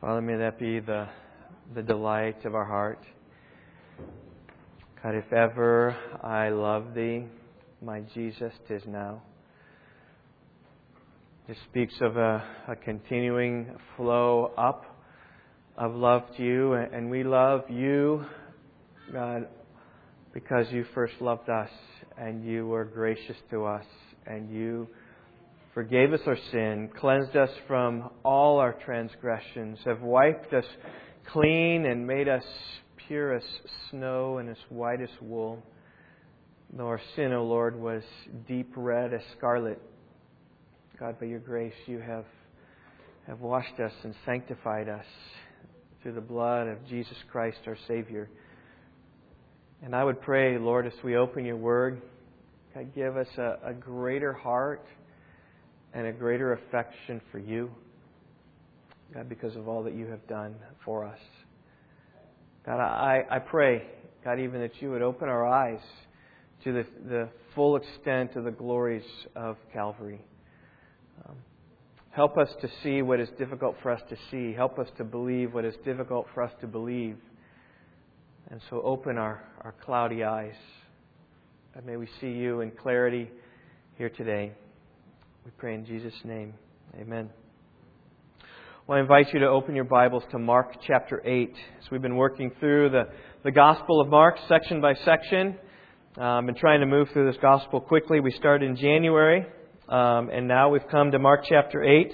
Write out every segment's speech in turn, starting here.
Father, may that be the, the delight of our heart. God, if ever I love thee, my Jesus, tis now. This speaks of a, a continuing flow up of love to you, and we love you, God, because you first loved us, and you were gracious to us, and you forgave us our sin, cleansed us from all our transgressions, have wiped us clean and made us pure as snow and as white as wool. Though our sin, O Lord, was deep red as scarlet, God, by your grace, you have, have washed us and sanctified us through the blood of Jesus Christ, our Savior. And I would pray, Lord, as we open your word, God, give us a, a greater heart and a greater affection for you, God, because of all that you have done for us. God, I, I pray, God, even that you would open our eyes to the, the full extent of the glories of Calvary. Um, help us to see what is difficult for us to see. Help us to believe what is difficult for us to believe. And so open our, our cloudy eyes. And may we see you in clarity here today. We pray in Jesus' name. Amen. Well, I invite you to open your Bibles to Mark chapter 8. So we've been working through the, the Gospel of Mark section by section. I've um, been trying to move through this Gospel quickly. We started in January, um, and now we've come to Mark chapter 8.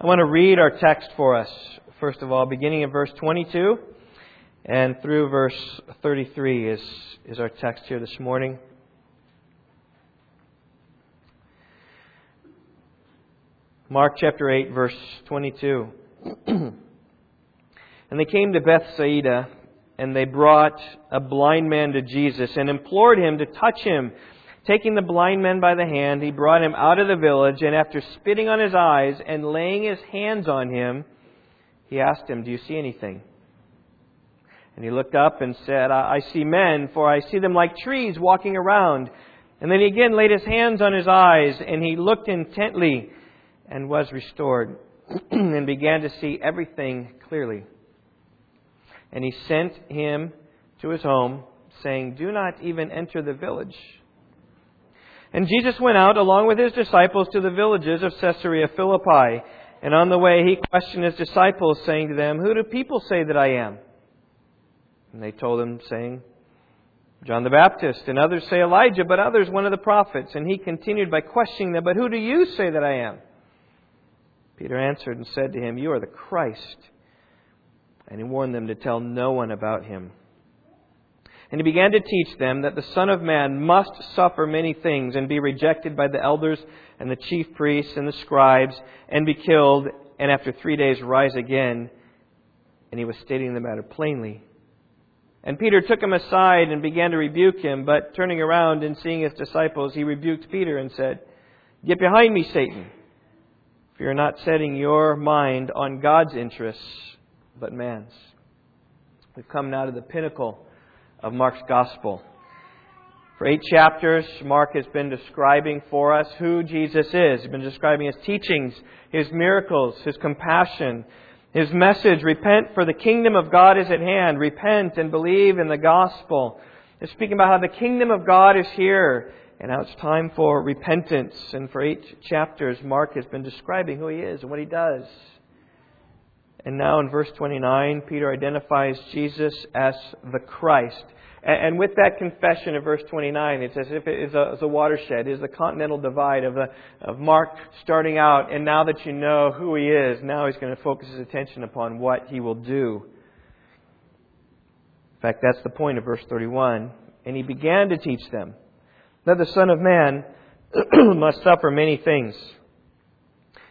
I want to read our text for us, first of all, beginning in verse 22 and through verse 33 is, is our text here this morning. Mark chapter 8, verse 22. and they came to Bethsaida, and they brought a blind man to Jesus and implored him to touch him. Taking the blind man by the hand, he brought him out of the village, and after spitting on his eyes and laying his hands on him, he asked him, Do you see anything? And he looked up and said, I see men, for I see them like trees walking around. And then he again laid his hands on his eyes, and he looked intently and was restored and began to see everything clearly. And he sent him to his home, saying, Do not even enter the village. And Jesus went out along with his disciples to the villages of Caesarea Philippi. And on the way he questioned his disciples, saying to them, Who do people say that I am? And they told him, saying, John the Baptist, and others say Elijah, but others one of the prophets. And he continued by questioning them, But who do you say that I am? Peter answered and said to him, You are the Christ. And he warned them to tell no one about him. And he began to teach them that the Son of Man must suffer many things and be rejected by the elders and the chief priests and the scribes and be killed and after three days rise again. And he was stating the matter plainly. And Peter took him aside and began to rebuke him, but turning around and seeing his disciples, he rebuked Peter and said, Get behind me, Satan you're not setting your mind on God's interests, but man's. We've come now to the pinnacle of Mark's gospel. For eight chapters, Mark has been describing for us who Jesus is. He's been describing his teachings, his miracles, his compassion, his message, repent for the kingdom of God is at hand. Repent and believe in the gospel. He's speaking about how the kingdom of God is here and now it's time for repentance. And for eight chapters, Mark has been describing who he is and what he does. And now in verse 29, Peter identifies Jesus as the Christ. And with that confession in verse 29, it's as if it is a, a watershed, it is the continental divide of, a, of Mark starting out. And now that you know who he is, now he's going to focus his attention upon what he will do. In fact, that's the point of verse 31. And he began to teach them that the Son of Man must suffer many things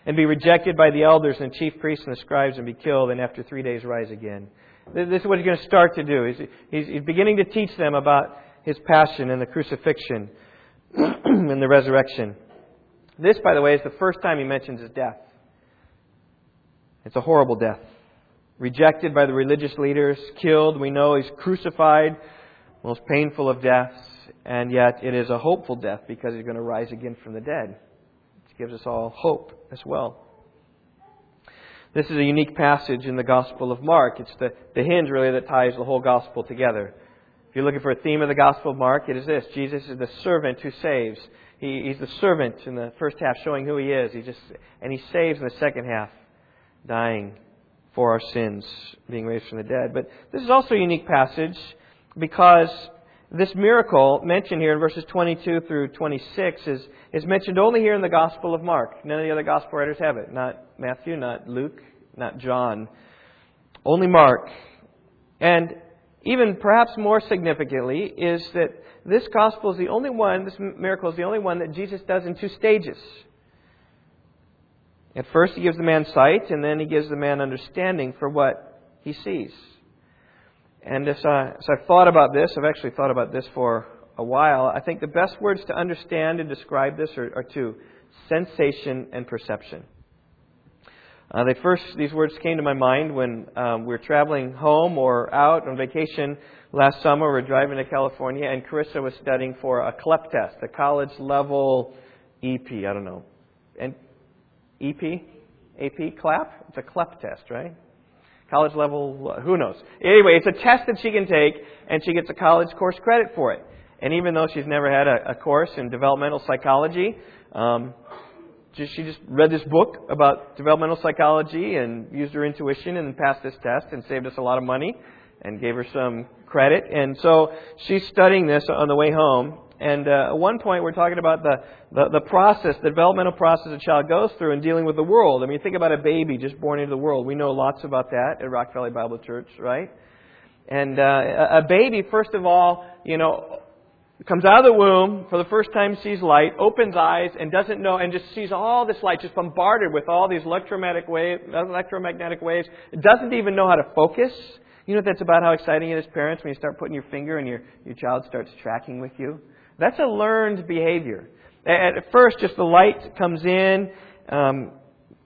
and be rejected by the elders and chief priests and the scribes and be killed and after three days rise again. This is what he's going to start to do. He's, beginning to teach them about his passion and the crucifixion and the resurrection. This, by the way, is the first time he mentions his death. It's a horrible death. Rejected by the religious leaders, killed. We know he's crucified, most painful of deaths and yet it is a hopeful death because he's going to rise again from the dead. It gives us all hope as well. This is a unique passage in the Gospel of Mark. It's the, the hinge, really, that ties the whole Gospel together. If you're looking for a theme of the Gospel of Mark, it is this Jesus is the servant who saves. He, he's the servant in the first half, showing who he is. He just, and he saves in the second half, dying for our sins, being raised from the dead. But this is also a unique passage because this miracle mentioned here in verses 22 through 26 is, is mentioned only here in the Gospel of Mark. None of the other Gospel writers have it. Not Matthew, not Luke, not John. Only Mark. And even perhaps more significantly is that this Gospel is the only one, this miracle is the only one that Jesus does in two stages. At first, he gives the man sight, and then he gives the man understanding for what he sees. And as, I, as I've thought about this, I've actually thought about this for a while, I think the best words to understand and describe this are, are two sensation and perception. Uh, they first, these words came to my mind when um, we were traveling home or out on vacation last summer. We were driving to California, and Carissa was studying for a CLEP test, a college level EP, I don't know. And EP? AP? CLAP? It's a CLEP test, right? College level, who knows? Anyway, it's a test that she can take, and she gets a college course credit for it. And even though she's never had a, a course in developmental psychology, um, just, she just read this book about developmental psychology and used her intuition and passed this test and saved us a lot of money and gave her some credit. And so she's studying this on the way home. And uh, at one point, we're talking about the, the, the process, the developmental process a child goes through in dealing with the world. I mean, think about a baby just born into the world. We know lots about that at Rock Valley Bible Church, right? And uh, a baby, first of all, you know, comes out of the womb for the first time, sees light, opens eyes, and doesn't know, and just sees all this light, just bombarded with all these electromagnetic waves, electromagnetic waves. Doesn't even know how to focus. You know that's about how exciting it is, parents, when you start putting your finger and your, your child starts tracking with you? That's a learned behavior. At first, just the light comes in um,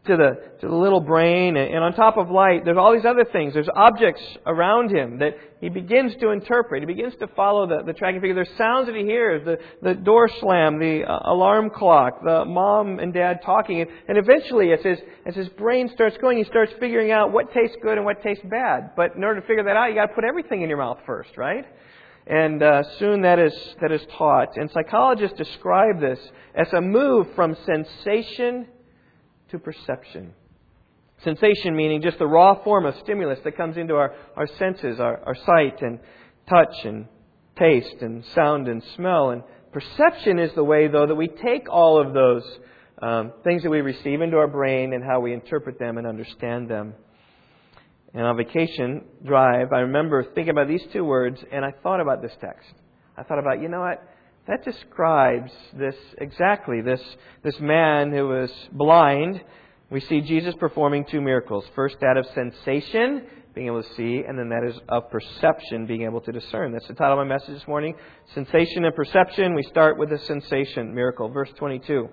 to the to the little brain, and on top of light, there's all these other things. There's objects around him that he begins to interpret. He begins to follow the, the tracking figure. There's sounds that he hears: the the door slam, the uh, alarm clock, the mom and dad talking, and, and eventually, as his as his brain starts going, he starts figuring out what tastes good and what tastes bad. But in order to figure that out, you got to put everything in your mouth first, right? And uh, soon that is, that is taught. And psychologists describe this as a move from sensation to perception. Sensation meaning just the raw form of stimulus that comes into our, our senses, our, our sight and touch and taste and sound and smell. And perception is the way, though, that we take all of those um, things that we receive into our brain and how we interpret them and understand them. And on vacation drive, I remember thinking about these two words, and I thought about this text. I thought about, you know what? That describes this exactly. This this man who was blind. We see Jesus performing two miracles. First, that of sensation, being able to see, and then that is of perception, being able to discern. That's the title of my message this morning. Sensation and perception. We start with the sensation miracle. Verse 22.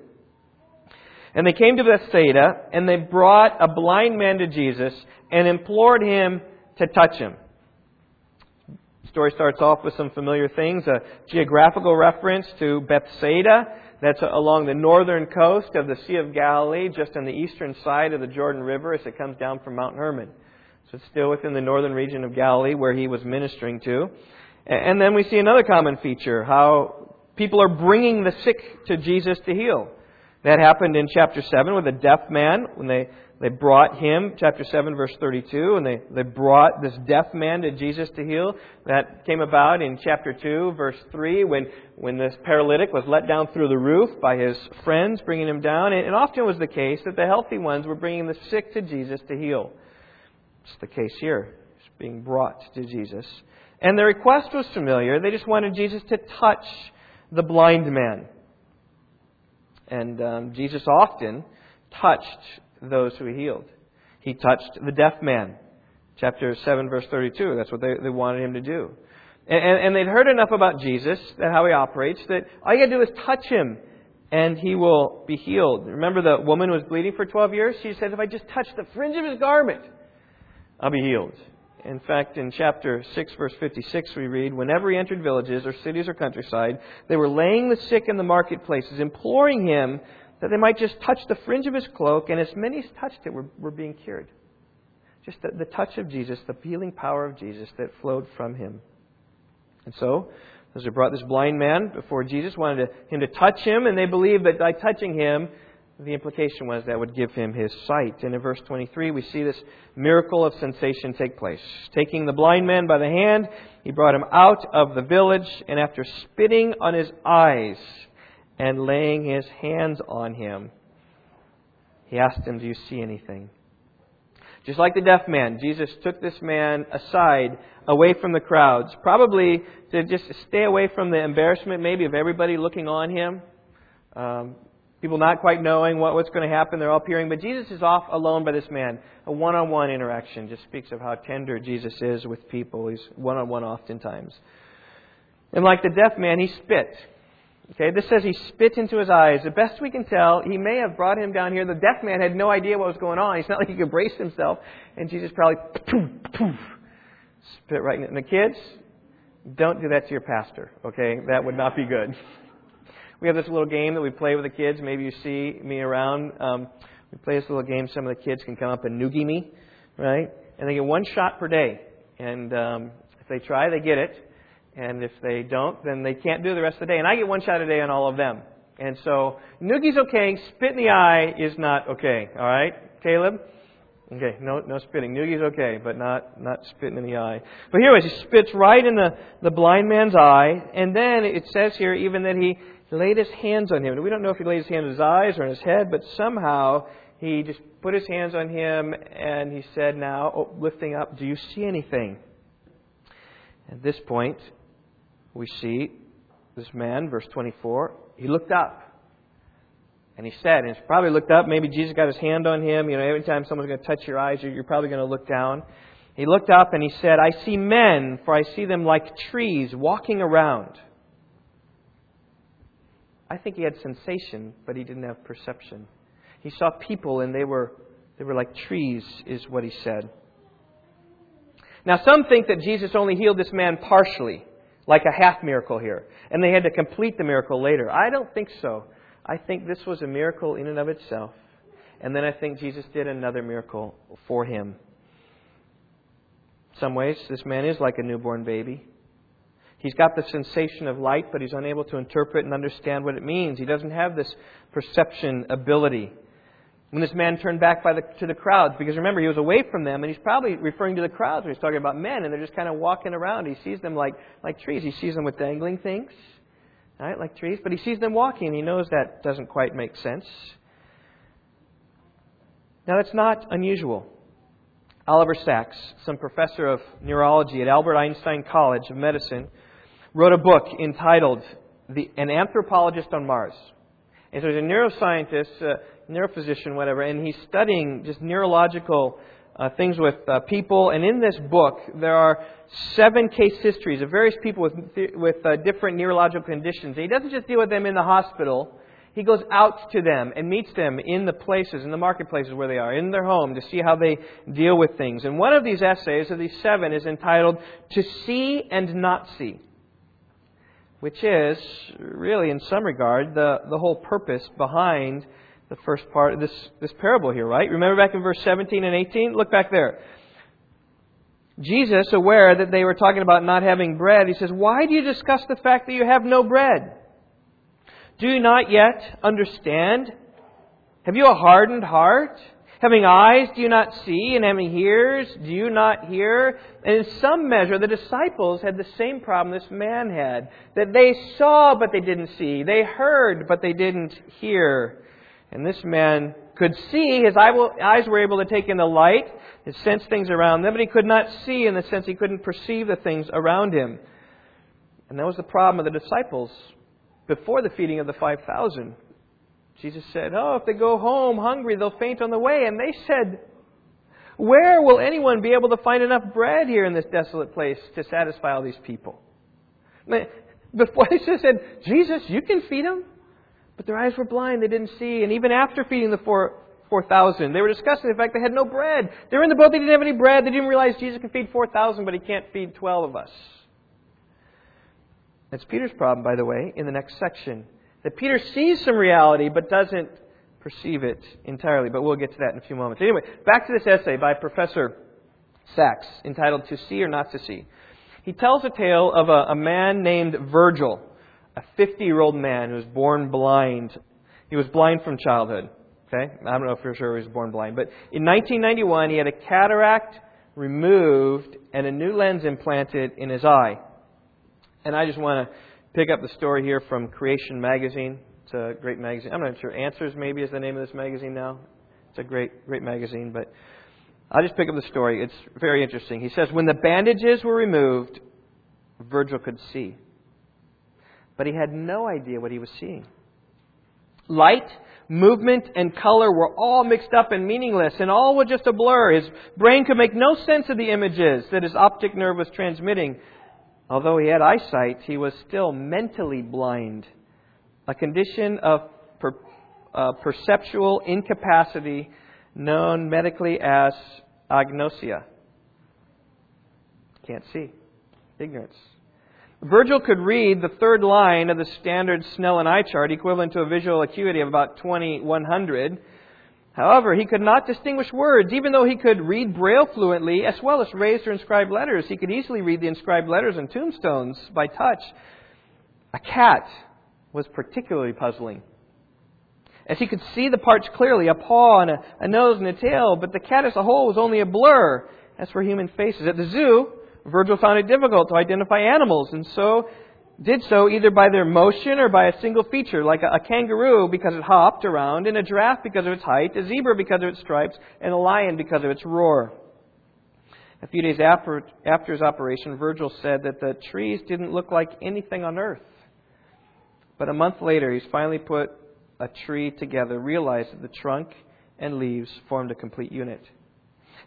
And they came to Bethsaida, and they brought a blind man to Jesus and implored him to touch him. The story starts off with some familiar things a geographical reference to Bethsaida. That's along the northern coast of the Sea of Galilee, just on the eastern side of the Jordan River as it comes down from Mount Hermon. So it's still within the northern region of Galilee where he was ministering to. And then we see another common feature how people are bringing the sick to Jesus to heal. That happened in chapter 7 with a deaf man when they, they brought him, chapter 7, verse 32, and they, they brought this deaf man to Jesus to heal. That came about in chapter 2, verse 3, when, when this paralytic was let down through the roof by his friends, bringing him down. And, often was the case that the healthy ones were bringing the sick to Jesus to heal. It's the case here. It's being brought to Jesus. And the request was familiar. They just wanted Jesus to touch the blind man. And um, Jesus often touched those who he healed. He touched the deaf man. Chapter 7, verse 32. That's what they, they wanted him to do. And, and, and they'd heard enough about Jesus, and how he operates, that all you got to do is touch him and he will be healed. Remember the woman who was bleeding for 12 years? She said, If I just touch the fringe of his garment, I'll be healed. In fact, in chapter 6, verse 56, we read, Whenever he entered villages or cities or countryside, they were laying the sick in the marketplaces, imploring him that they might just touch the fringe of his cloak, and as many as touched it were, were being cured. just the, the touch of Jesus, the healing power of Jesus that flowed from him. And so, those who brought this blind man before Jesus wanted to, him to touch him, and they believed that by touching him, the implication was that would give him his sight. And in verse 23, we see this miracle of sensation take place. Taking the blind man by the hand, he brought him out of the village, and after spitting on his eyes and laying his hands on him, he asked him, Do you see anything? Just like the deaf man, Jesus took this man aside, away from the crowds, probably to just stay away from the embarrassment, maybe, of everybody looking on him. Um, people not quite knowing what, what's going to happen. They're all peering. But Jesus is off alone by this man. A one on one interaction just speaks of how tender Jesus is with people. He's one on one oftentimes. And like the deaf man, he spit. Okay, this says he spit into his eyes. The best we can tell, he may have brought him down here. The deaf man had no idea what was going on. It's not like he could brace himself. And Jesus probably poof, poof, spit right in. And the kids, don't do that to your pastor. Okay, that would not be good. We have this little game that we play with the kids. Maybe you see me around. Um, we play this little game. Some of the kids can come up and noogie me, right? And they get one shot per day. And um, if they try, they get it. And if they don't, then they can't do the rest of the day. And I get one shot a day on all of them. And so, noogie's okay. Spit in the eye is not okay. All right, Caleb? Okay, no, no spitting. Noogie's okay, but not, not spitting in the eye. But here he spits right in the, the blind man's eye. And then it says here even that he laid his hands on him. We don't know if he laid his hands on his eyes or on his head, but somehow he just put his hands on him and he said, Now, oh, lifting up, do you see anything? At this point, we see this man, verse 24, he looked up. And he said, and he's probably looked up. Maybe Jesus got his hand on him. You know, every time someone's going to touch your eyes, you're probably going to look down. He looked up and he said, I see men, for I see them like trees walking around. I think he had sensation, but he didn't have perception. He saw people and they were, they were like trees, is what he said. Now, some think that Jesus only healed this man partially, like a half miracle here, and they had to complete the miracle later. I don't think so. I think this was a miracle in and of itself. And then I think Jesus did another miracle for him. In some ways, this man is like a newborn baby. He's got the sensation of light, but he's unable to interpret and understand what it means. He doesn't have this perception ability. When this man turned back the, to the crowds, because remember, he was away from them, and he's probably referring to the crowds when he's talking about men, and they're just kind of walking around. He sees them like, like trees. He sees them with dangling things, right, like trees, but he sees them walking, and he knows that doesn't quite make sense. Now, that's not unusual. Oliver Sacks, some professor of neurology at Albert Einstein College of Medicine, wrote a book entitled the, An Anthropologist on Mars. And so he's a neuroscientist, uh, neurophysician, whatever, and he's studying just neurological uh, things with uh, people. And in this book, there are seven case histories of various people with, with uh, different neurological conditions. And he doesn't just deal with them in the hospital. He goes out to them and meets them in the places, in the marketplaces where they are, in their home, to see how they deal with things. And one of these essays, of these seven, is entitled To See and Not See which is really, in some regard, the, the whole purpose behind the first part of this, this parable here, right? Remember back in verse 17 and 18? Look back there. Jesus, aware that they were talking about not having bread, he says, Why do you discuss the fact that you have no bread? Do you not yet understand? Have you a hardened heart? Having eyes, do you not see? And having ears, do you not hear? And in some measure, the disciples had the same problem this man had. That they saw, but they didn't see. They heard, but they didn't hear. And this man could see. His eyes were able to take in the light, to sense things around them, but he could not see in the sense he couldn't perceive the things around him. And that was the problem of the disciples before the feeding of the 5,000. Jesus said, Oh, if they go home hungry, they'll faint on the way. And they said, Where will anyone be able to find enough bread here in this desolate place to satisfy all these people? Before they said, Jesus, you can feed them. But their eyes were blind, they didn't see. And even after feeding the four, 4,000, they were discussing the fact they had no bread. They were in the boat, they didn't have any bread. They didn't realize Jesus can feed 4,000, but he can't feed 12 of us. That's Peter's problem, by the way, in the next section that Peter sees some reality but doesn't perceive it entirely. But we'll get to that in a few moments. Anyway, back to this essay by Professor Sacks entitled To See or Not to See. He tells a tale of a, a man named Virgil, a 50 year old man who was born blind. He was blind from childhood. Okay? I don't know for sure he was born blind. But in 1991, he had a cataract removed and a new lens implanted in his eye. And I just want to pick up the story here from Creation Magazine. It's a great magazine. I'm not sure. Answers maybe is the name of this magazine now. It's a great, great magazine. But I'll just pick up the story. It's very interesting. He says, When the bandages were removed, Virgil could see. But he had no idea what he was seeing. Light, movement, and color were all mixed up and meaningless, and all were just a blur. His brain could make no sense of the images that his optic nerve was transmitting. Although he had eyesight, he was still mentally blind, a condition of per, uh, perceptual incapacity known medically as agnosia. Can't see. Ignorance. Virgil could read the third line of the standard Snellen eye chart, equivalent to a visual acuity of about 2100. However, he could not distinguish words, even though he could read Braille fluently, as well as raised or inscribed letters. He could easily read the inscribed letters and tombstones by touch. A cat was particularly puzzling. As he could see the parts clearly, a paw and a, a nose and a tail, but the cat as a whole was only a blur. As for human faces, at the zoo, Virgil found it difficult to identify animals, and so did so either by their motion or by a single feature, like a, a, kangaroo because it hopped around, and a giraffe because of its height, a zebra because of its stripes, and a lion because of its roar. A few days after, after his operation, Virgil said that the trees didn't look like anything on earth. But a month later, he's finally put a tree together, realized that the trunk and leaves formed a complete unit.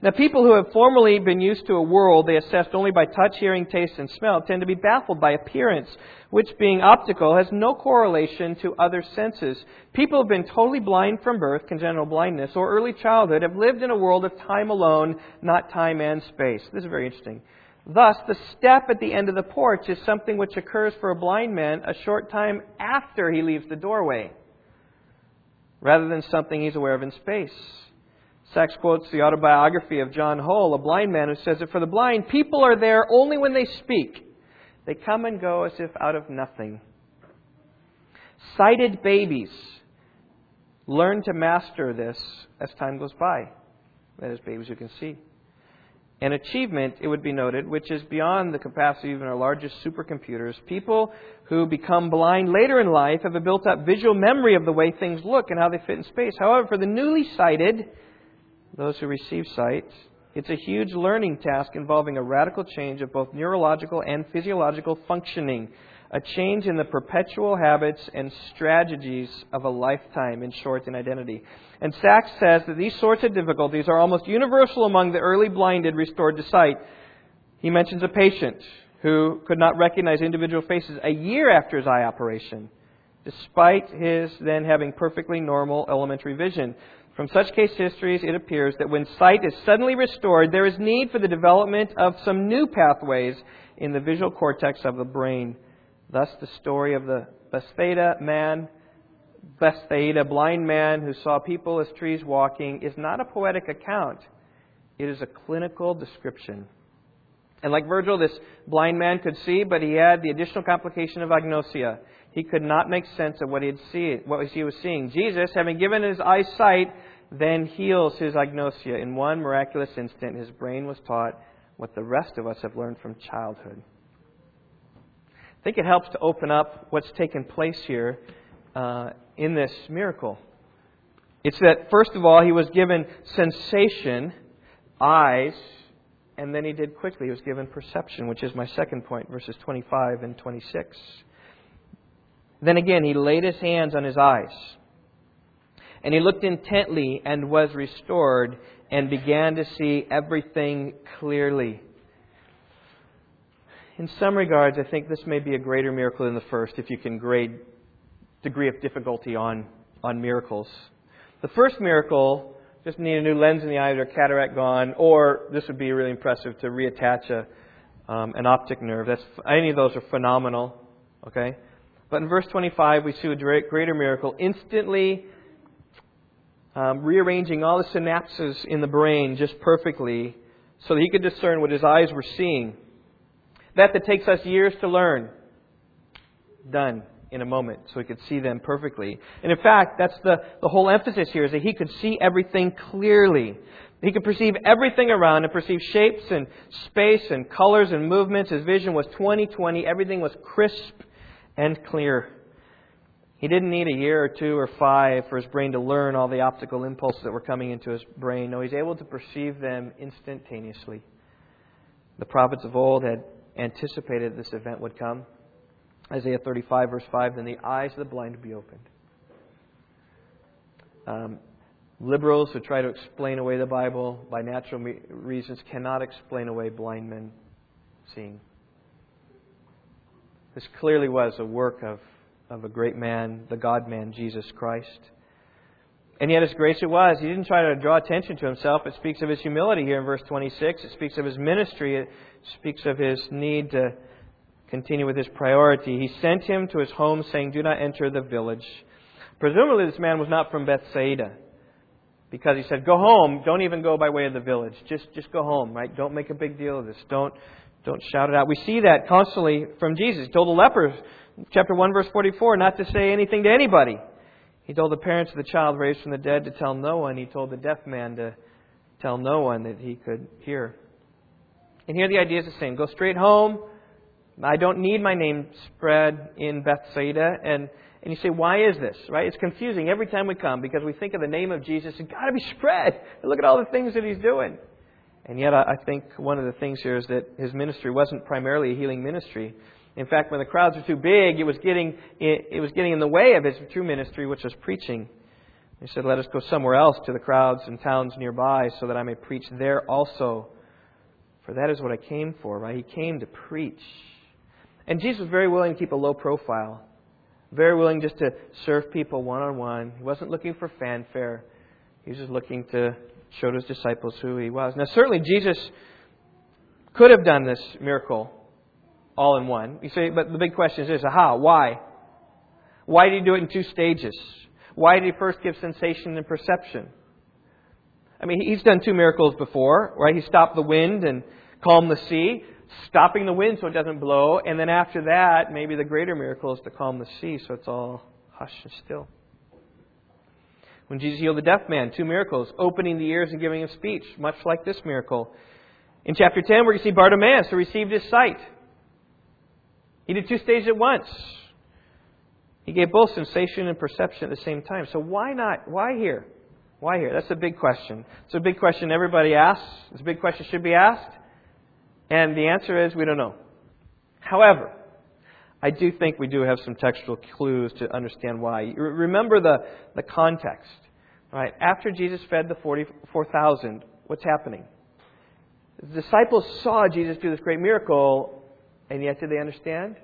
Now, people who have formerly been used to a world they assessed only by touch, hearing, taste, and smell tend to be baffled by appearance, which, being optical, has no correlation to other senses. People who have been totally blind from birth, congenital blindness, or early childhood have lived in a world of time alone, not time and space. This is very interesting. Thus, the step at the end of the porch is something which occurs for a blind man a short time after he leaves the doorway, rather than something he's aware of in space. Sacks quotes the autobiography of John Hull, a blind man who says that for the blind, people are there only when they speak. They come and go as if out of nothing. Sighted babies learn to master this as time goes by. That is, babies who can see. An achievement, it would be noted, which is beyond the capacity of even our largest supercomputers. People who become blind later in life have a built up visual memory of the way things look and how they fit in space. However, for the newly sighted, those who receive sight. It's a huge learning task involving a radical change of both neurological and physiological functioning, a change in the perpetual habits and strategies of a lifetime, in short, in identity. And Sacks says that these sorts of difficulties are almost universal among the early blinded restored to sight. He mentions a patient who could not recognize individual faces a year after his eye operation, despite his then having perfectly normal elementary vision. From such case histories, it appears that when sight is suddenly restored, there is need for the development of some new pathways in the visual cortex of the brain. Thus, the story of the Bethsaida man, Bethsaida blind man who saw people as trees walking, is not a poetic account. It is a clinical description. And like Virgil, this blind man could see, but he had the additional complication of agnosia. He could not make sense of what he, had see, what he was seeing. Jesus, having given his eyesight, then heals his agnosia. In one miraculous instant, his brain was taught what the rest of us have learned from childhood. I think it helps to open up what's taken place here uh, in this miracle. It's that, first of all, he was given sensation, eyes, and then he did quickly. He was given perception, which is my second point, verses 25 and 26. Then again, he laid his hands on his eyes. And he looked intently and was restored and began to see everything clearly. In some regards, I think this may be a greater miracle than the first if you can grade degree of difficulty on, on miracles. The first miracle just need a new lens in the eye or cataract gone, or this would be really impressive to reattach a, um, an optic nerve. That's, any of those are phenomenal. Okay? But in verse 25, we see a greater miracle. Instantly um, rearranging all the synapses in the brain just perfectly, so that he could discern what his eyes were seeing. That that takes us years to learn. Done in a moment, so he could see them perfectly. And in fact, that's the, the whole emphasis here, is that he could see everything clearly. He could perceive everything around and perceive shapes and space and colors and movements. His vision was 20 20. Everything was crisp and clear. He didn't need a year or two or five for his brain to learn all the optical impulses that were coming into his brain. No, he's able to perceive them instantaneously. The prophets of old had anticipated this event would come. Isaiah 35, verse 5 Then the eyes of the blind be opened. Um, liberals who try to explain away the Bible by natural reasons cannot explain away blind men seeing. This clearly was a work of of a great man, the God man, Jesus Christ. And yet, His grace it was. He didn't try to draw attention to Himself. It speaks of His humility here in verse 26. It speaks of His ministry. It speaks of His need to continue with His priority. He sent him to his home, saying, Do not enter the village. Presumably, this man was not from Bethsaida. Because he said, Go home. Don't even go by way of the village. Just, just go home, right? Don't make a big deal of this. Don't, don't shout it out. We see that constantly from Jesus. He told the lepers, chapter 1, verse 44, not to say anything to anybody. He told the parents of the child raised from the dead to tell no one. He told the deaf man to tell no one that he could hear. And here the idea is the same. Go straight home. I don't need my name spread in Bethsaida. And, and you say, why is this? Right? It's confusing every time we come because we think of the name of Jesus. It's got to be spread. And look at all the things that he's doing. And yet, I think one of the things here is that his ministry wasn't primarily a healing ministry. In fact, when the crowds were too big, it was getting, it, was getting in the way of his true ministry, which was preaching. He said, Let us go somewhere else to the crowds and towns nearby so that I may preach there also. For that is what I came for, right? He came to preach. And Jesus was very willing to keep a low profile, very willing just to serve people one on one. He wasn't looking for fanfare, he was just looking to show his disciples who he was. Now, certainly, Jesus could have done this miracle all in one. You say, but the big question is this how? Why? Why did he do it in two stages? Why did he first give sensation and perception? I mean, he's done two miracles before, right? He stopped the wind and calmed the sea, stopping the wind so it doesn't blow, and then after that, maybe the greater miracle is to calm the sea so it's all hushed and still. When Jesus healed the deaf man, two miracles, opening the ears and giving him speech, much like this miracle. In chapter 10, we're going to see Bartimaeus who received his sight. He did two stages at once. He gave both sensation and perception at the same time. So why not? Why here? Why here? That's a big question. It's a big question everybody asks. It's a big question should be asked. And the answer is we don't know. However, I do think we do have some textual clues to understand why. Remember the, the context. Right? After Jesus fed the 44,000, what's happening? The disciples saw Jesus do this great miracle, and yet, did they understand?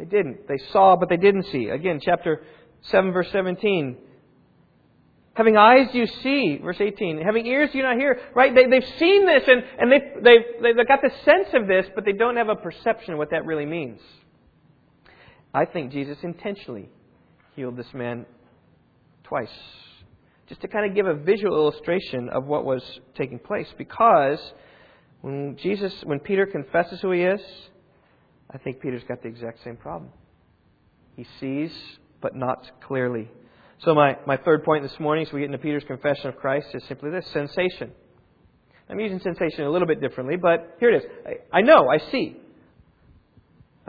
They didn't. They saw, but they didn't see. Again, chapter 7, verse 17. Having eyes, you see. Verse 18. Having ears, you not hear. Right? They, they've seen this and, and they've, they've, they've got the sense of this, but they don't have a perception of what that really means. I think Jesus intentionally healed this man twice. Just to kind of give a visual illustration of what was taking place. Because when Jesus, when Peter confesses who he is, I think Peter's got the exact same problem. He sees, but not clearly. So my, my third point this morning, as we get into Peter's confession of Christ, is simply this sensation. I'm using sensation a little bit differently, but here it is. I, I know, I see.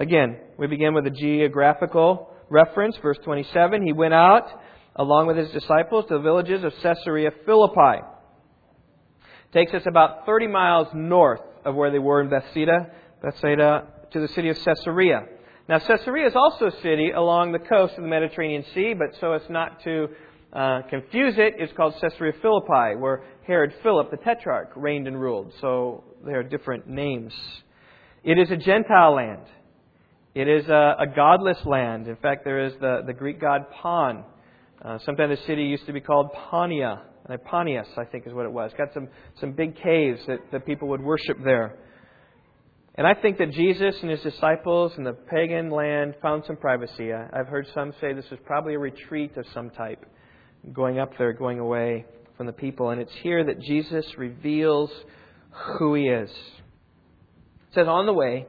Again, we begin with a geographical reference, verse 27. He went out along with his disciples to the villages of Caesarea Philippi takes us about 30 miles north of where they were in Bethsaida, Bethsaida to the city of Caesarea. Now, Caesarea is also a city along the coast of the Mediterranean Sea, but so as not to uh, confuse it, it's called Caesarea Philippi, where Herod Philip, the tetrarch, reigned and ruled. So there are different names. It is a Gentile land. It is a, a godless land. In fact, there is the, the Greek god Pan. Uh, sometimes the city used to be called Pania. Panias, I think is what it was. Got some, some big caves that, that people would worship there. And I think that Jesus and his disciples in the pagan land found some privacy. I've heard some say this was probably a retreat of some type, going up there, going away from the people. And it's here that Jesus reveals who he is. It says, On the way,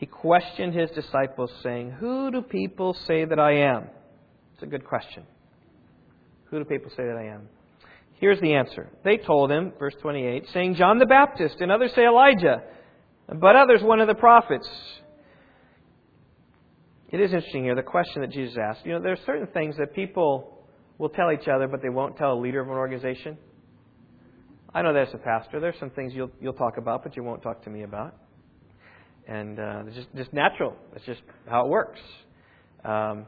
he questioned his disciples, saying, Who do people say that I am? It's a good question. Who do people say that I am? Here's the answer. They told him, verse 28, saying, John the Baptist, and others say Elijah, but others one of the prophets. It is interesting here, the question that Jesus asked. You know, there are certain things that people will tell each other, but they won't tell a leader of an organization. I know that as a pastor. There's some things you'll, you'll talk about, but you won't talk to me about. And uh, it's just, just natural. It's just how it works. Um,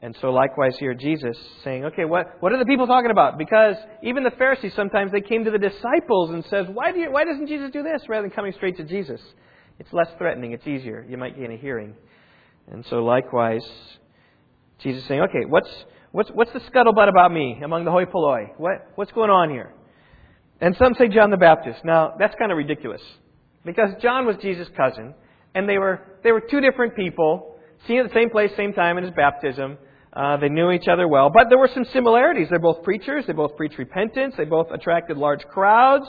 and so likewise here, Jesus saying, okay, what, what are the people talking about? Because even the Pharisees, sometimes they came to the disciples and says, why, do you, why doesn't Jesus do this rather than coming straight to Jesus? It's less threatening. It's easier. You might gain a hearing. And so likewise, Jesus saying, okay, what's, what's, what's the scuttlebutt about me among the hoi polloi? What, what's going on here? And some say John the Baptist. Now, that's kind of ridiculous. Because John was Jesus' cousin, and they were, they were two different people, seen at the same place, same time in his baptism. Uh, they knew each other well. But there were some similarities. They're both preachers. They both preached repentance. They both attracted large crowds.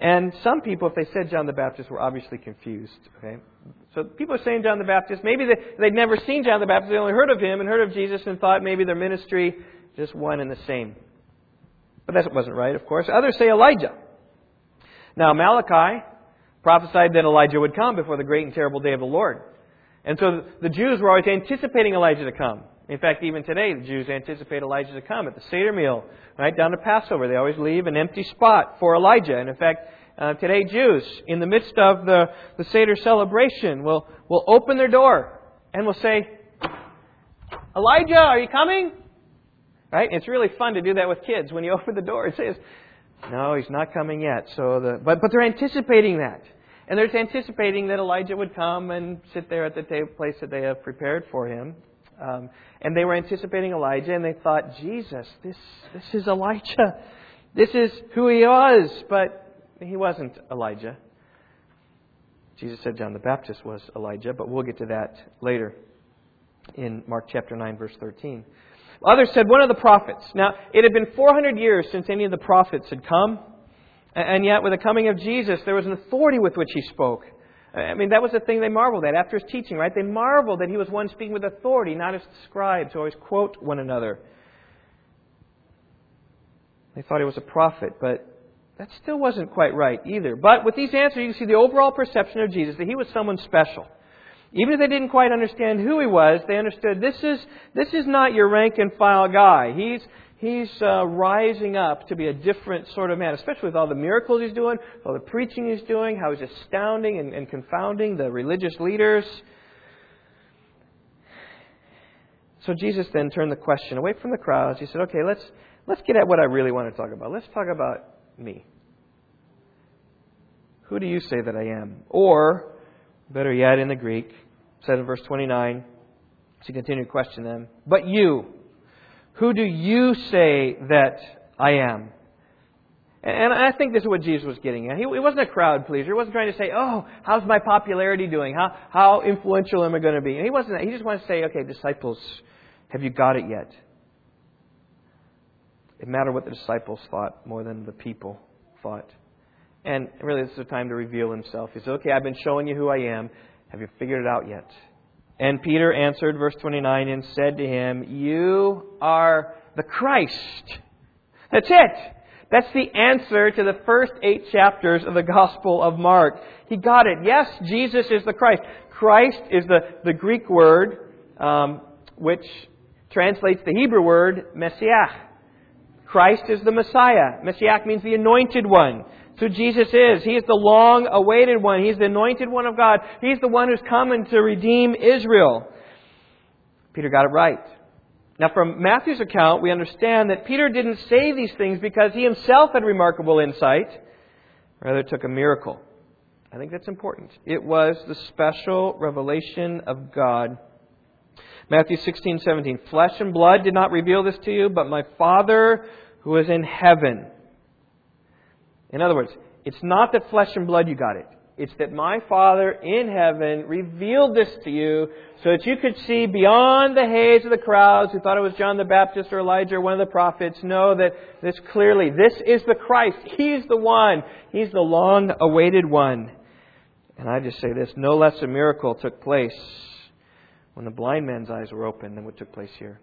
And some people, if they said John the Baptist, were obviously confused. Okay? So people are saying John the Baptist. Maybe they, they'd never seen John the Baptist. They only heard of him and heard of Jesus and thought maybe their ministry just one and the same. But that wasn't right, of course. Others say Elijah. Now, Malachi prophesied that Elijah would come before the great and terrible day of the Lord. And so the Jews were always anticipating Elijah to come. In fact, even today, the Jews anticipate Elijah to come at the Seder meal, right down to Passover. They always leave an empty spot for Elijah. And in fact, uh, today, Jews, in the midst of the, the Seder celebration, will, will open their door and will say, Elijah, are you coming? Right? It's really fun to do that with kids. When you open the door, it says, No, he's not coming yet. So the, but, but they're anticipating that. And they're anticipating that Elijah would come and sit there at the place that they have prepared for him. Um, and they were anticipating Elijah, and they thought, Jesus, this, this is Elijah. This is who he was. But he wasn't Elijah. Jesus said John the Baptist was Elijah, but we'll get to that later in Mark chapter 9, verse 13. Others said one of the prophets. Now, it had been 400 years since any of the prophets had come, and yet with the coming of Jesus, there was an authority with which he spoke. I mean, that was the thing they marveled at after his teaching, right? They marveled that he was one speaking with authority, not as scribes who always quote one another. They thought he was a prophet, but that still wasn't quite right either. But with these answers, you can see the overall perception of Jesus that he was someone special. Even if they didn't quite understand who he was, they understood this is, this is not your rank and file guy. He's, he's uh, rising up to be a different sort of man, especially with all the miracles he's doing, all the preaching he's doing, how he's astounding and, and confounding the religious leaders. So Jesus then turned the question away from the crowds. He said, okay, let's, let's get at what I really want to talk about. Let's talk about me. Who do you say that I am? Or, better yet, in the Greek, said in verse 29, to continue to question them, but you, who do you say that I am? And I think this is what Jesus was getting at. He wasn't a crowd pleaser. He wasn't trying to say, oh, how's my popularity doing? How, how influential am I going to be? And he wasn't He just wanted to say, okay, disciples, have you got it yet? It mattered what the disciples thought more than the people thought. And really, this is a time to reveal himself. He said, okay, I've been showing you who I am. Have you figured it out yet? And Peter answered, verse 29, and said to him, You are the Christ. That's it. That's the answer to the first eight chapters of the Gospel of Mark. He got it. Yes, Jesus is the Christ. Christ is the, the Greek word um, which translates the Hebrew word Messiah. Christ is the Messiah. Messiah means the anointed one. So Jesus is. He is the long awaited one. He's the anointed one of God. He's the one who's coming to redeem Israel. Peter got it right. Now, from Matthew's account, we understand that Peter didn't say these things because he himself had remarkable insight. Rather, it took a miracle. I think that's important. It was the special revelation of God. Matthew 16, 17. Flesh and blood did not reveal this to you, but my Father who is in heaven. In other words, it's not that flesh and blood you got it. It's that my Father in heaven revealed this to you so that you could see beyond the haze of the crowds who thought it was John the Baptist or Elijah or one of the prophets. Know that this clearly, this is the Christ. He's the one. He's the long awaited one. And I just say this no less a miracle took place when the blind man's eyes were opened than what took place here.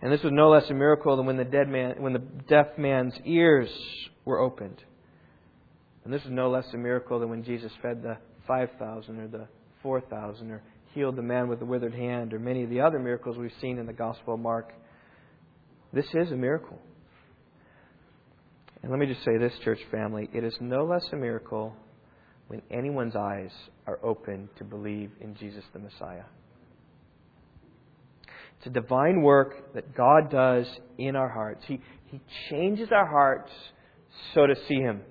And this was no less a miracle than when the dead man, when the deaf man's ears were opened. And this is no less a miracle than when Jesus fed the 5,000 or the 4,000 or healed the man with the withered hand or many of the other miracles we've seen in the Gospel of Mark. This is a miracle. And let me just say this, church family it is no less a miracle when anyone's eyes are open to believe in Jesus the Messiah. It's a divine work that God does in our hearts. He, he changes our hearts so to see Him.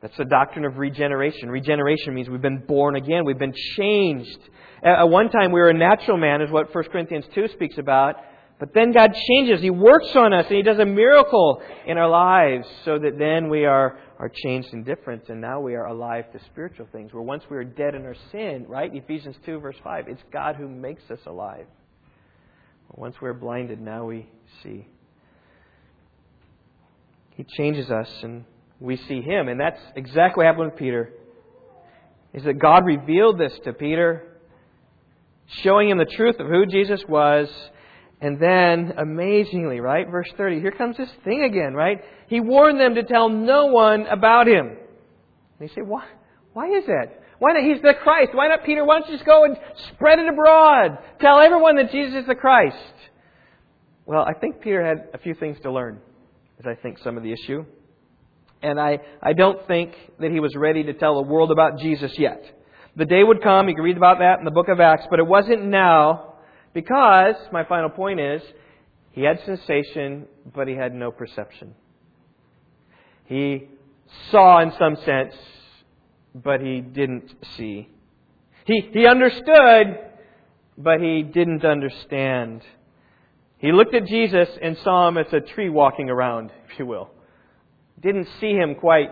That's the doctrine of regeneration. Regeneration means we've been born again, we've been changed. At one time, we were a natural man, is what 1 Corinthians 2 speaks about. But then God changes. He works on us and He does a miracle in our lives so that then we are, are changed and different and now we are alive to spiritual things. Where once we were dead in our sin, right? Ephesians 2, verse 5. It's God who makes us alive. Once we're blinded, now we see. He changes us and we see him. And that's exactly what happened with Peter. Is that God revealed this to Peter, showing him the truth of who Jesus was. And then, amazingly, right? Verse 30, here comes this thing again, right? He warned them to tell no one about him. And you say, why? Why is that? Why not? He's the Christ. Why not, Peter? Why don't you just go and spread it abroad? Tell everyone that Jesus is the Christ. Well, I think Peter had a few things to learn, as I think some of the issue. And I, I don't think that he was ready to tell the world about Jesus yet. The day would come, you can read about that in the book of Acts, but it wasn't now because, my final point is, he had sensation, but he had no perception. He saw in some sense, but he didn't see. He, he understood, but he didn't understand. He looked at Jesus and saw him as a tree walking around, if you will. Didn't see him quite,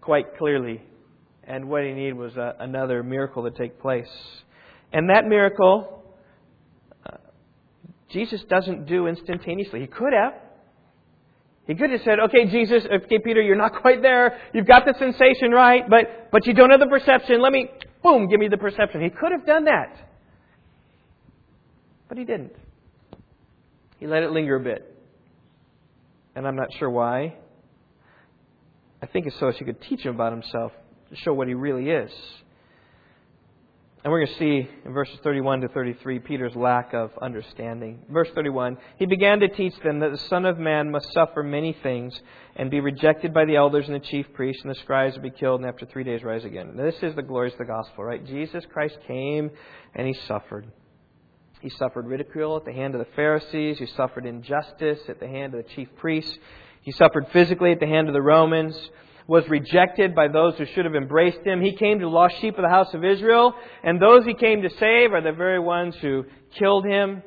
quite clearly. And what he needed was a, another miracle to take place. And that miracle, uh, Jesus doesn't do instantaneously. He could have. He could have said, okay, Jesus, okay, Peter, you're not quite there. You've got the sensation right, but, but you don't have the perception. Let me, boom, give me the perception. He could have done that. But he didn't. He let it linger a bit. And I'm not sure why. I think it's so as he could teach him about himself, to show what he really is. And we're going to see in verses 31 to 33 Peter's lack of understanding. Verse 31 He began to teach them that the Son of Man must suffer many things and be rejected by the elders and the chief priests and the scribes and be killed and after three days rise again. This is the glories of the gospel, right? Jesus Christ came and he suffered. He suffered ridicule at the hand of the Pharisees. He suffered injustice at the hand of the chief priests. He suffered physically at the hand of the Romans was rejected by those who should have embraced him. He came to the lost sheep of the house of Israel, and those he came to save are the very ones who killed him.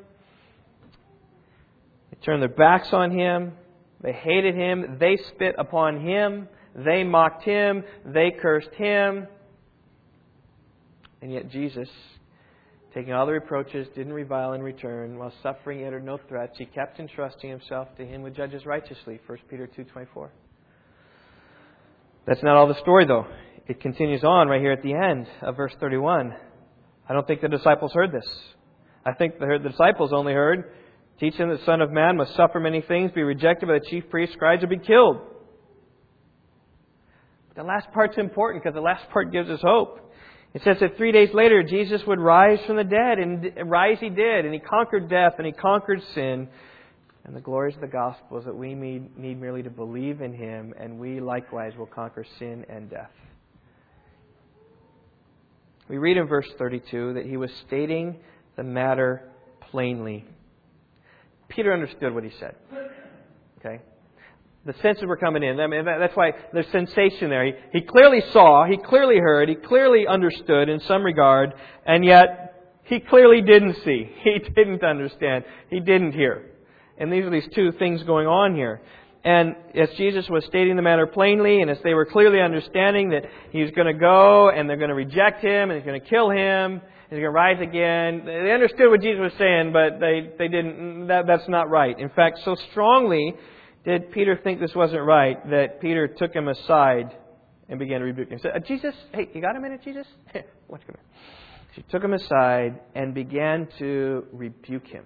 They turned their backs on him. They hated him. They spit upon him. They mocked him. They cursed him. And yet Jesus, taking all the reproaches, didn't revile in return. While suffering, he uttered no threats. He kept entrusting himself to him who judges righteously. 1 Peter 2.24. That's not all the story, though. It continues on right here at the end of verse 31. I don't think the disciples heard this. I think the, disciples only heard, Teach him that the Son of Man must suffer many things, be rejected by the chief priests, scribes, and be killed. The last part's important because the last part gives us hope. It says that three days later, Jesus would rise from the dead, and rise he did, and he conquered death, and he conquered sin, and the glories of the gospel is that we need merely to believe in him, and we likewise will conquer sin and death. We read in verse 32 that he was stating the matter plainly. Peter understood what he said. Okay? The senses were coming in. I mean, that's why there's sensation there. He, he clearly saw, he clearly heard, he clearly understood in some regard, and yet he clearly didn't see. He didn't understand. He didn't hear. And these are these two things going on here. And as Jesus was stating the matter plainly, and as they were clearly understanding that he's going to go and they're going to reject him and he's going to kill him, he's going to rise again, they understood what Jesus was saying, but they, they didn't, that, that's not right. In fact, so strongly did Peter think this wasn't right that Peter took him aside and began to rebuke him. He said, uh, Jesus, hey, you got a minute, Jesus? Watch, come here. She took him aside and began to rebuke him.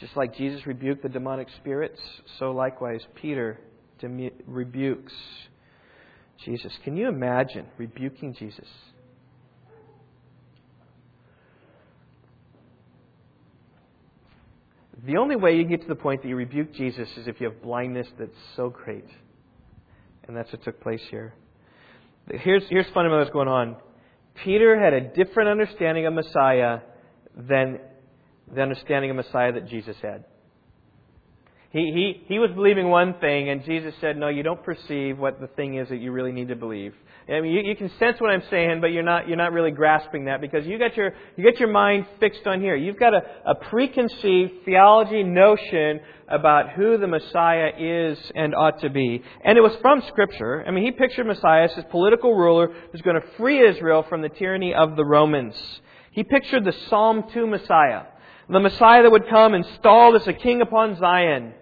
Just like Jesus rebuked the demonic spirits, so likewise Peter rebukes Jesus. Can you imagine rebuking Jesus? The only way you get to the point that you rebuke Jesus is if you have blindness that's so great. And that's what took place here. Here's, here's fundamentally what's going on. Peter had a different understanding of Messiah than the understanding of Messiah that Jesus had. He, he, he was believing one thing, and Jesus said, No, you don't perceive what the thing is that you really need to believe. I mean, you, you can sense what I'm saying, but you're not, you're not really grasping that because you got your, you got your mind fixed on here. You've got a, a preconceived theology notion about who the Messiah is and ought to be. And it was from Scripture. I mean, he pictured Messiah as this political ruler who's going to free Israel from the tyranny of the Romans. He pictured the Psalm 2 Messiah. The Messiah that would come installed as a king upon Zion,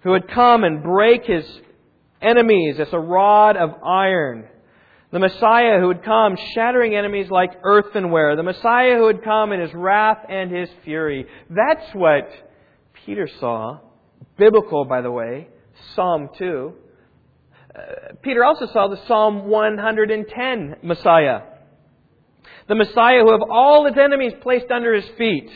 who would come and break his enemies as a rod of iron. The Messiah who would come shattering enemies like earthenware. The Messiah who would come in his wrath and his fury. That's what Peter saw. Biblical, by the way. Psalm 2. Uh, Peter also saw the Psalm 110 Messiah. The Messiah who have all his enemies placed under his feet.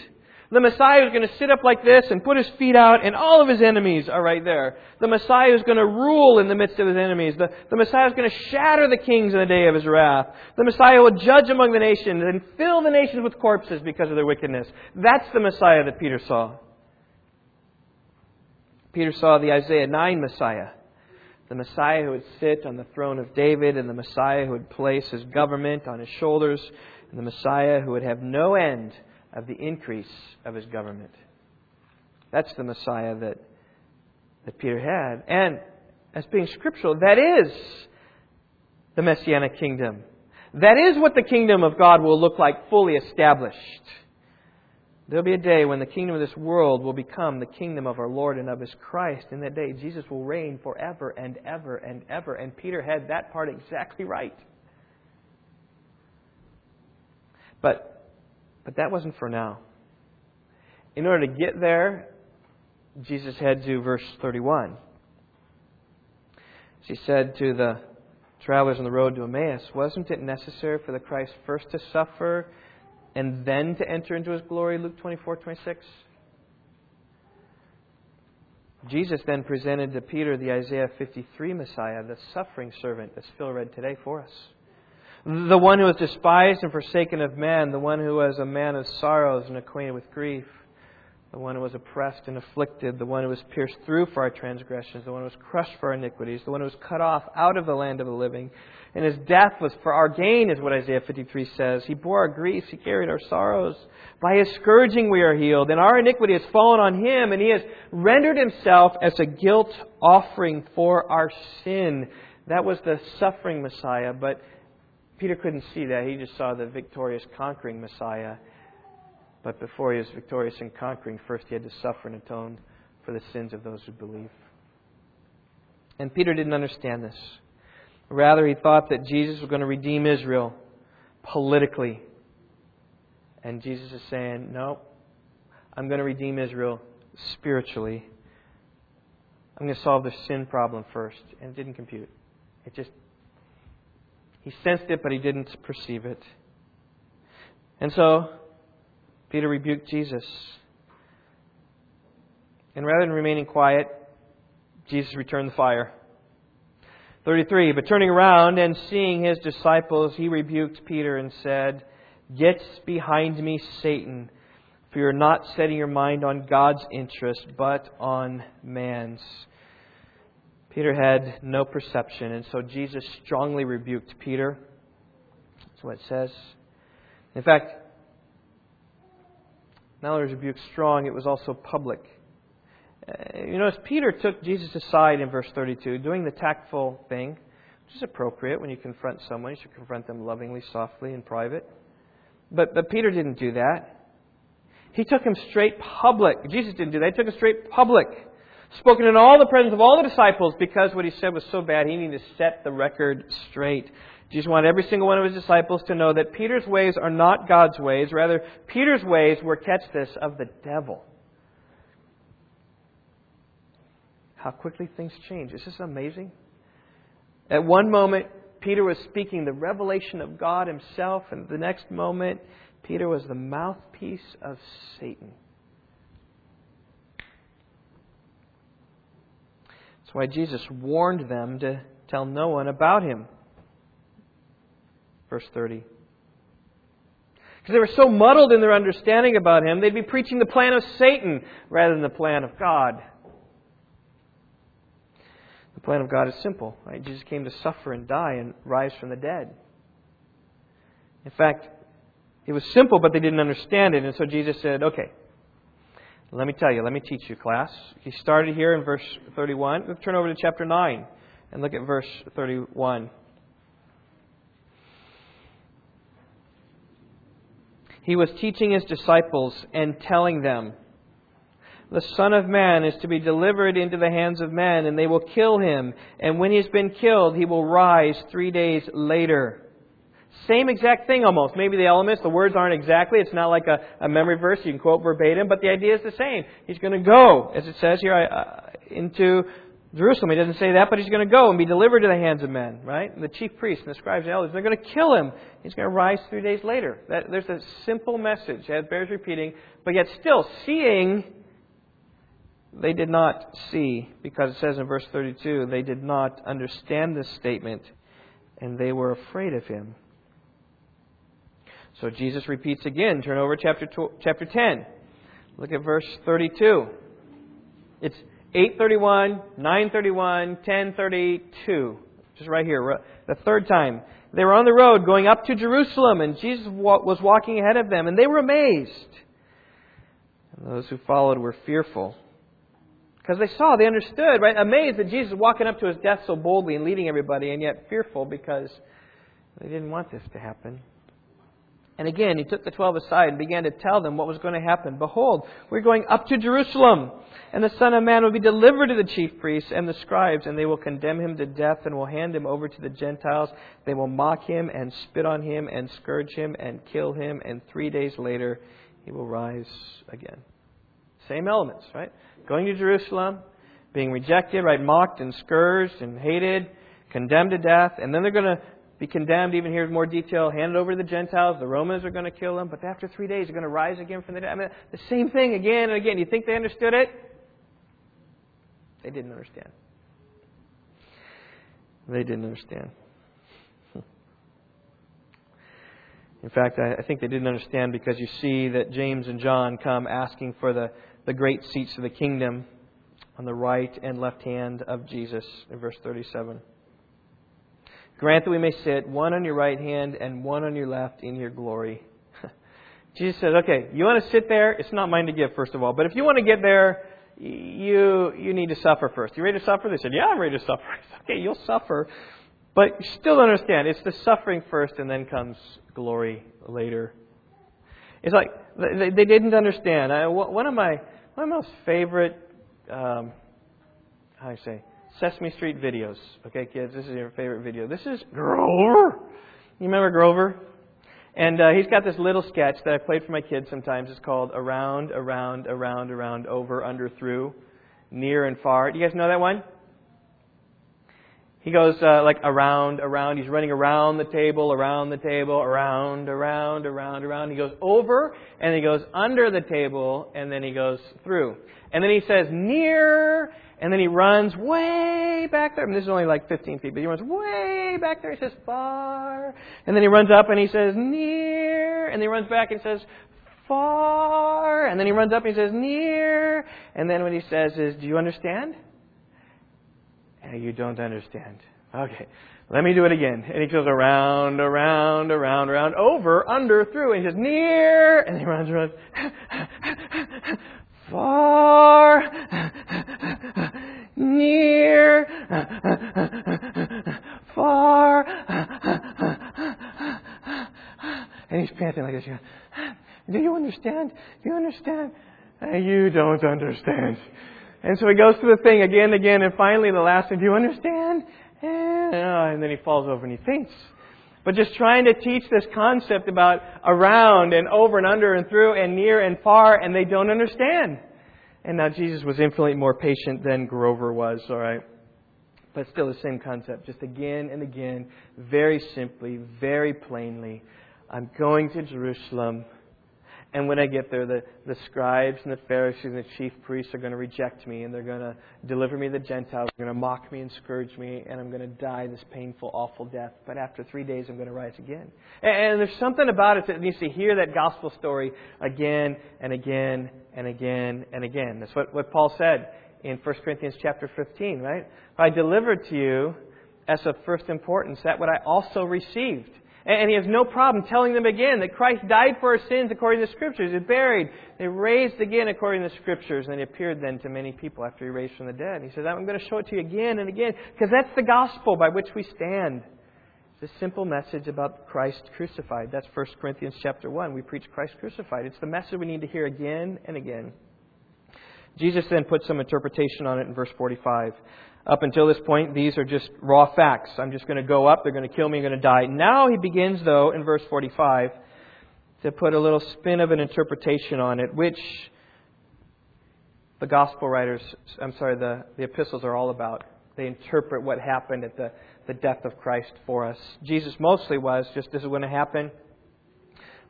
The Messiah is going to sit up like this and put his feet out, and all of his enemies are right there. The Messiah is going to rule in the midst of his enemies. The, the Messiah is going to shatter the kings in the day of his wrath. The Messiah will judge among the nations and fill the nations with corpses because of their wickedness. That's the Messiah that Peter saw. Peter saw the Isaiah 9 Messiah. The Messiah who would sit on the throne of David, and the Messiah who would place his government on his shoulders, and the Messiah who would have no end of the increase of his government. That's the Messiah that, that Peter had. And as being scriptural, that is the Messianic kingdom. That is what the kingdom of God will look like fully established. There'll be a day when the kingdom of this world will become the kingdom of our Lord and of His Christ. In that day, Jesus will reign forever and ever and ever. And Peter had that part exactly right. But but that wasn't for now. In order to get there, Jesus had to, verse 31. She said to the travelers on the road to Emmaus, Wasn't it necessary for the Christ first to suffer and then to enter into his glory? Luke 24, 26. Jesus then presented to Peter the Isaiah 53 Messiah, the suffering servant, as Phil read today for us. The one who was despised and forsaken of men, the one who was a man of sorrows and acquainted with grief, the one who was oppressed and afflicted, the one who was pierced through for our transgressions, the one who was crushed for our iniquities, the one who was cut off out of the land of the living. And his death was for our gain, is what Isaiah 53 says. He bore our griefs, he carried our sorrows. By his scourging we are healed, and our iniquity has fallen on him, and he has rendered himself as a guilt offering for our sin. That was the suffering Messiah, but Peter couldn't see that. He just saw the victorious, conquering Messiah. But before he was victorious and conquering, first he had to suffer and atone for the sins of those who believe. And Peter didn't understand this. Rather, he thought that Jesus was going to redeem Israel politically. And Jesus is saying, No, I'm going to redeem Israel spiritually. I'm going to solve the sin problem first. And it didn't compute. It just he sensed it, but he didn't perceive it. And so, Peter rebuked Jesus. And rather than remaining quiet, Jesus returned the fire. 33. But turning around and seeing his disciples, he rebuked Peter and said, Get behind me, Satan, for you are not setting your mind on God's interest, but on man's. Peter had no perception, and so Jesus strongly rebuked Peter. That's what it says. In fact, not only was rebuke strong, it was also public. Uh, you notice Peter took Jesus aside in verse 32, doing the tactful thing, which is appropriate when you confront someone. You should confront them lovingly, softly, in private. But, but Peter didn't do that. He took him straight public. Jesus didn't do that. He took him straight public. Spoken in all the presence of all the disciples because what he said was so bad, he needed to set the record straight. Jesus wanted every single one of his disciples to know that Peter's ways are not God's ways. Rather, Peter's ways were, catch this, of the devil. How quickly things change. Is this amazing? At one moment, Peter was speaking the revelation of God himself, and the next moment, Peter was the mouthpiece of Satan. That's why Jesus warned them to tell no one about him verse 30. Because they were so muddled in their understanding about him, they'd be preaching the plan of Satan rather than the plan of God. The plan of God is simple. Right? Jesus came to suffer and die and rise from the dead. In fact, it was simple, but they didn't understand it. And so Jesus said, okay, let me tell you, let me teach you, class. He started here in verse 31. Let's turn over to chapter 9 and look at verse 31. he was teaching his disciples and telling them, The Son of Man is to be delivered into the hands of men, and they will kill him. And when he has been killed, he will rise three days later. Same exact thing almost. Maybe the elements, the words aren't exactly. It's not like a, a memory verse you can quote verbatim, but the idea is the same. He's going to go, as it says here, uh, into Jerusalem. He doesn't say that, but he's going to go and be delivered to the hands of men, right? And the chief priests and the scribes and elders, they're going to kill him. He's going to rise three days later. That, there's a simple message that bears repeating, but yet still, seeing, they did not see, because it says in verse 32, they did not understand this statement, and they were afraid of him. So Jesus repeats again. Turn over chapter, chapter 10. Look at verse 32. It's 831, 931, 1032. Just right here, the third time. They were on the road going up to Jerusalem, and Jesus was walking ahead of them, and they were amazed. And those who followed were fearful. Because they saw, they understood, right? Amazed that Jesus was walking up to his death so boldly and leading everybody, and yet fearful because they didn't want this to happen. And again, he took the twelve aside and began to tell them what was going to happen. Behold, we're going up to Jerusalem, and the Son of Man will be delivered to the chief priests and the scribes, and they will condemn him to death and will hand him over to the Gentiles. They will mock him and spit on him and scourge him and kill him, and three days later he will rise again. Same elements, right? Going to Jerusalem, being rejected, right? Mocked and scourged and hated, condemned to death, and then they're going to be condemned, even here's more detail, handed over to the Gentiles. The Romans are going to kill them, but after three days, they're going to rise again from the dead. I mean, the same thing again and again. You think they understood it? They didn't understand. They didn't understand. In fact, I think they didn't understand because you see that James and John come asking for the, the great seats of the kingdom on the right and left hand of Jesus in verse 37. Grant that we may sit one on your right hand and one on your left in your glory. Jesus says, okay, you want to sit there? It's not mine to give, first of all. But if you want to get there, you, you need to suffer first. You ready to suffer? They said, yeah, I'm ready to suffer. Said, okay, you'll suffer. But you still don't understand, it's the suffering first and then comes glory later. It's like they, they didn't understand. I, one of my one of my most favorite, um, how do I say, Sesame Street videos. Okay, kids, this is your favorite video. This is Grover. You remember Grover? And uh, he's got this little sketch that I played for my kids sometimes. It's called Around, Around, Around, Around, Over, Under, Through, Near and Far. Do you guys know that one? He goes uh, like around, around. He's running around the table, around the table, around, around, around, around. He goes over, and he goes under the table, and then he goes through. And then he says near, and then he runs way back there. I mean, this is only like 15 feet, but he runs way back there. He says far. And then he runs up and he says near. And then he runs back and says far. And then he runs up and he says near. And then what he says is, do you understand? And you don't understand. Okay. Let me do it again. And he goes around, around, around, around, over, under, through, and he says near, and he runs, runs, far, near, far. And he's panting like this. Do you understand? Do you understand? You don't understand. And so he goes through the thing again and again, and finally the last thing, do you understand? And uh, then he falls over and he faints. But just trying to teach this concept about around and over and under and through and near and far, and they don't understand. And now Jesus was infinitely more patient than Grover was, alright? But still the same concept. Just again and again, very simply, very plainly. I'm going to Jerusalem. And when I get there, the, the scribes and the Pharisees and the chief priests are going to reject me, and they're going to deliver me to the Gentiles. They're going to mock me and scourge me, and I'm going to die this painful, awful death. But after three days, I'm going to rise again. And, and there's something about it that needs to hear that gospel story again and again and again and again. That's what, what Paul said in 1 Corinthians chapter 15, right? I delivered to you as of first importance that what I also received and he has no problem telling them again that Christ died for our sins according to the Scriptures. He buried. They raised again according to the Scriptures. And he appeared then to many people after he raised from the dead. He says, I'm going to show it to you again and again because that's the gospel by which we stand. It's a simple message about Christ crucified. That's 1 Corinthians chapter 1. We preach Christ crucified. It's the message we need to hear again and again. Jesus then puts some interpretation on it in verse 45. Up until this point, these are just raw facts. I'm just going to go up, they're going to kill me, I'm going to die. Now he begins, though, in verse 45, to put a little spin of an interpretation on it, which the gospel writers, I'm sorry, the, the epistles are all about. They interpret what happened at the, the death of Christ for us. Jesus mostly was just this is going to happen.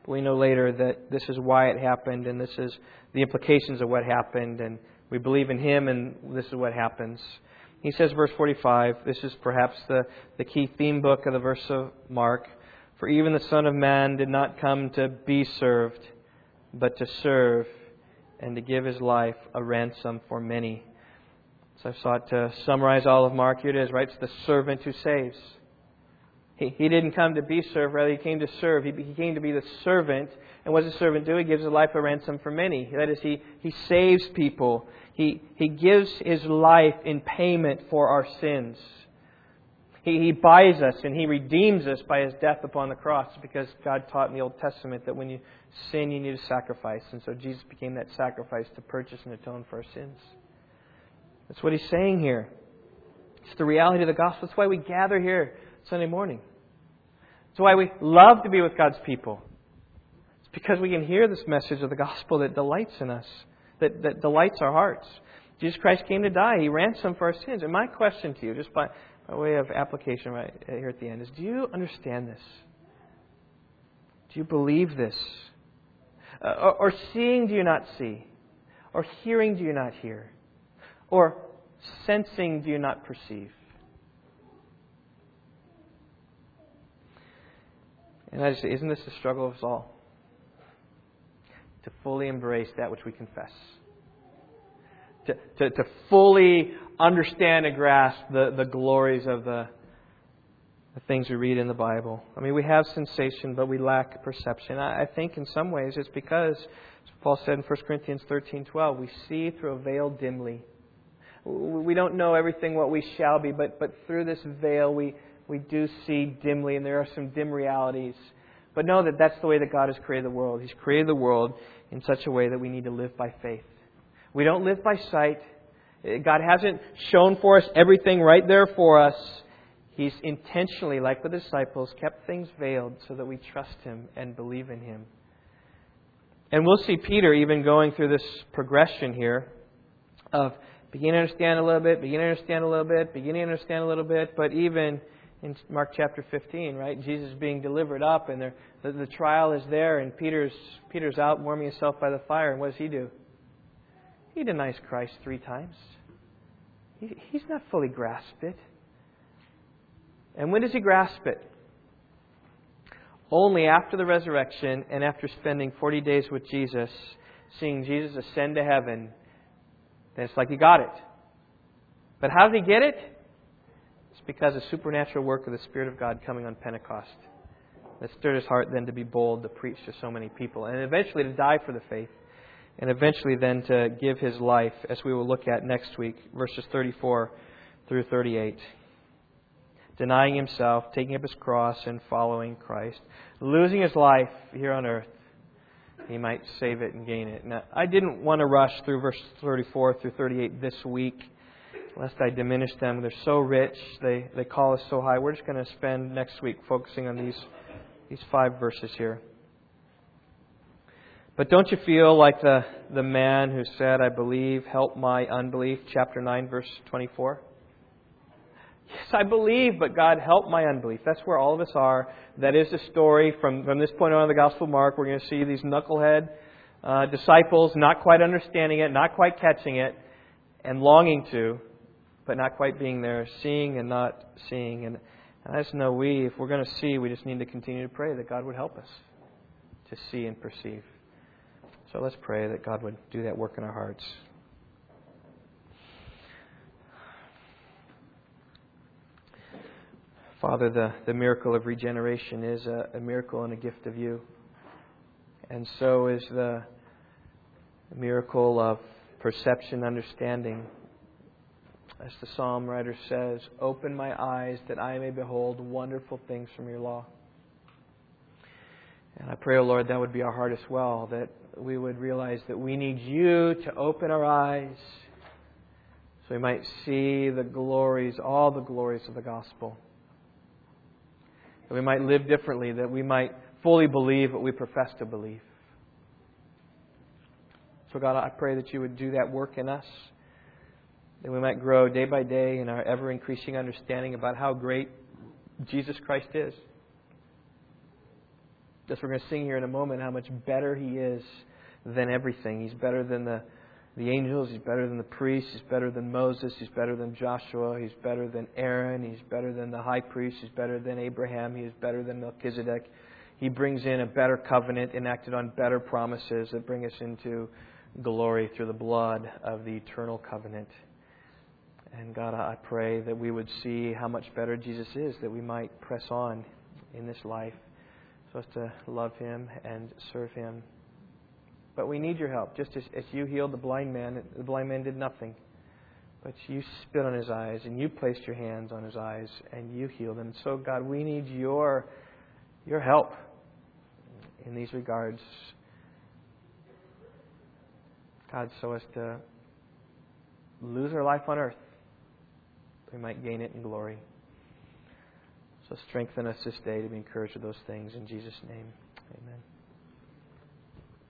But we know later that this is why it happened, and this is the implications of what happened, and we believe in Him, and this is what happens. He says, verse 45, this is perhaps the, the key theme book of the verse of Mark. For even the Son of Man did not come to be served, but to serve and to give his life a ransom for many. So I've sought to summarize all of Mark. Here it is, right? It's the servant who saves. He, he didn't come to be served, rather, he came to serve. He, he came to be the servant. And what does a servant do? He gives his life a ransom for many. That is, he, he saves people. He, he gives his life in payment for our sins. He, he buys us and he redeems us by his death upon the cross because God taught in the Old Testament that when you sin, you need a sacrifice. And so Jesus became that sacrifice to purchase and atone for our sins. That's what he's saying here. It's the reality of the gospel. That's why we gather here Sunday morning. It's why we love to be with God's people. It's because we can hear this message of the gospel that delights in us, that, that delights our hearts. Jesus Christ came to die. He ransomed for our sins. And my question to you, just by, by way of application right here at the end, is do you understand this? Do you believe this? Uh, or, or seeing, do you not see? Or hearing, do you not hear? Or sensing, do you not perceive? And I just say, isn't this the struggle of us all? To fully embrace that which we confess. To, to, to fully understand and grasp the, the glories of the, the things we read in the Bible. I mean, we have sensation, but we lack perception. I, I think in some ways it's because, Paul said in 1 Corinthians 13 12, we see through a veil dimly. We don't know everything what we shall be, but, but through this veil we, we do see dimly, and there are some dim realities. But know that that's the way that God has created the world. He's created the world in such a way that we need to live by faith. We don't live by sight. Eh, God hasn't shown for us everything right there for us. He's intentionally, like the disciples, kept things veiled so that we trust Him and believe in Him. And we'll see Peter even going through this progression here of beginning to understand a little bit, beginning to understand a little bit, beginning to understand a little bit, but even in Mark chapter 15, right? Jesus being delivered up, and the, the trial is there, and Peter's, Peter's out warming himself by the fire, and what does he do? He denies Christ three times. He, he's not fully grasped it. And when does he grasp it? Only after the resurrection and after spending 40 days with Jesus, seeing Jesus ascend to heaven, then it's like he got it. But how did he get it? Because of supernatural work of the Spirit of God coming on Pentecost that stirred his heart then to be bold to preach to so many people and eventually to die for the faith. and eventually then to give his life, as we will look at next week, verses 34 through 38. Denying himself, taking up his cross, and following Christ. Losing his life here on earth, he might save it and gain it. Now, I didn't want to rush through verses 34 through 38 this week, lest I diminish them. They're so rich, they, they call us so high. We're just going to spend next week focusing on these, these five verses here. But don't you feel like the, the man who said, I believe, help my unbelief, chapter 9, verse 24? Yes, I believe, but God, help my unbelief. That's where all of us are. That is the story. From, from this point on in the Gospel of Mark, we're going to see these knucklehead uh, disciples not quite understanding it, not quite catching it, and longing to, but not quite being there, seeing and not seeing. And, and I just know we, if we're going to see, we just need to continue to pray that God would help us to see and perceive. So let's pray that God would do that work in our hearts. Father, the, the miracle of regeneration is a, a miracle and a gift of you. And so is the miracle of perception, understanding. As the psalm writer says, Open my eyes that I may behold wonderful things from your law. And I pray, O oh Lord, that would be our heart as well, that we would realize that we need you to open our eyes so we might see the glories, all the glories of the gospel. That we might live differently, that we might fully believe what we profess to believe. So, God, I pray that you would do that work in us, that we might grow day by day in our ever increasing understanding about how great Jesus Christ is. Just we're going to sing here in a moment how much better He is than everything. He's better than the, the angels. He's better than the priests. He's better than Moses. He's better than Joshua. He's better than Aaron. He's better than the high priest. He's better than Abraham. He is better than Melchizedek. He brings in a better covenant enacted on better promises that bring us into glory through the blood of the eternal covenant. And God, I pray that we would see how much better Jesus is, that we might press on in this life so as to love Him and serve Him. But we need your help. Just as, as you healed the blind man, the blind man did nothing. But you spit on his eyes and you placed your hands on his eyes and you healed him. So, God, we need your, your help in these regards. God, so as to lose our life on earth, we might gain it in glory. So strengthen us this day to be encouraged with those things. In Jesus' name, amen.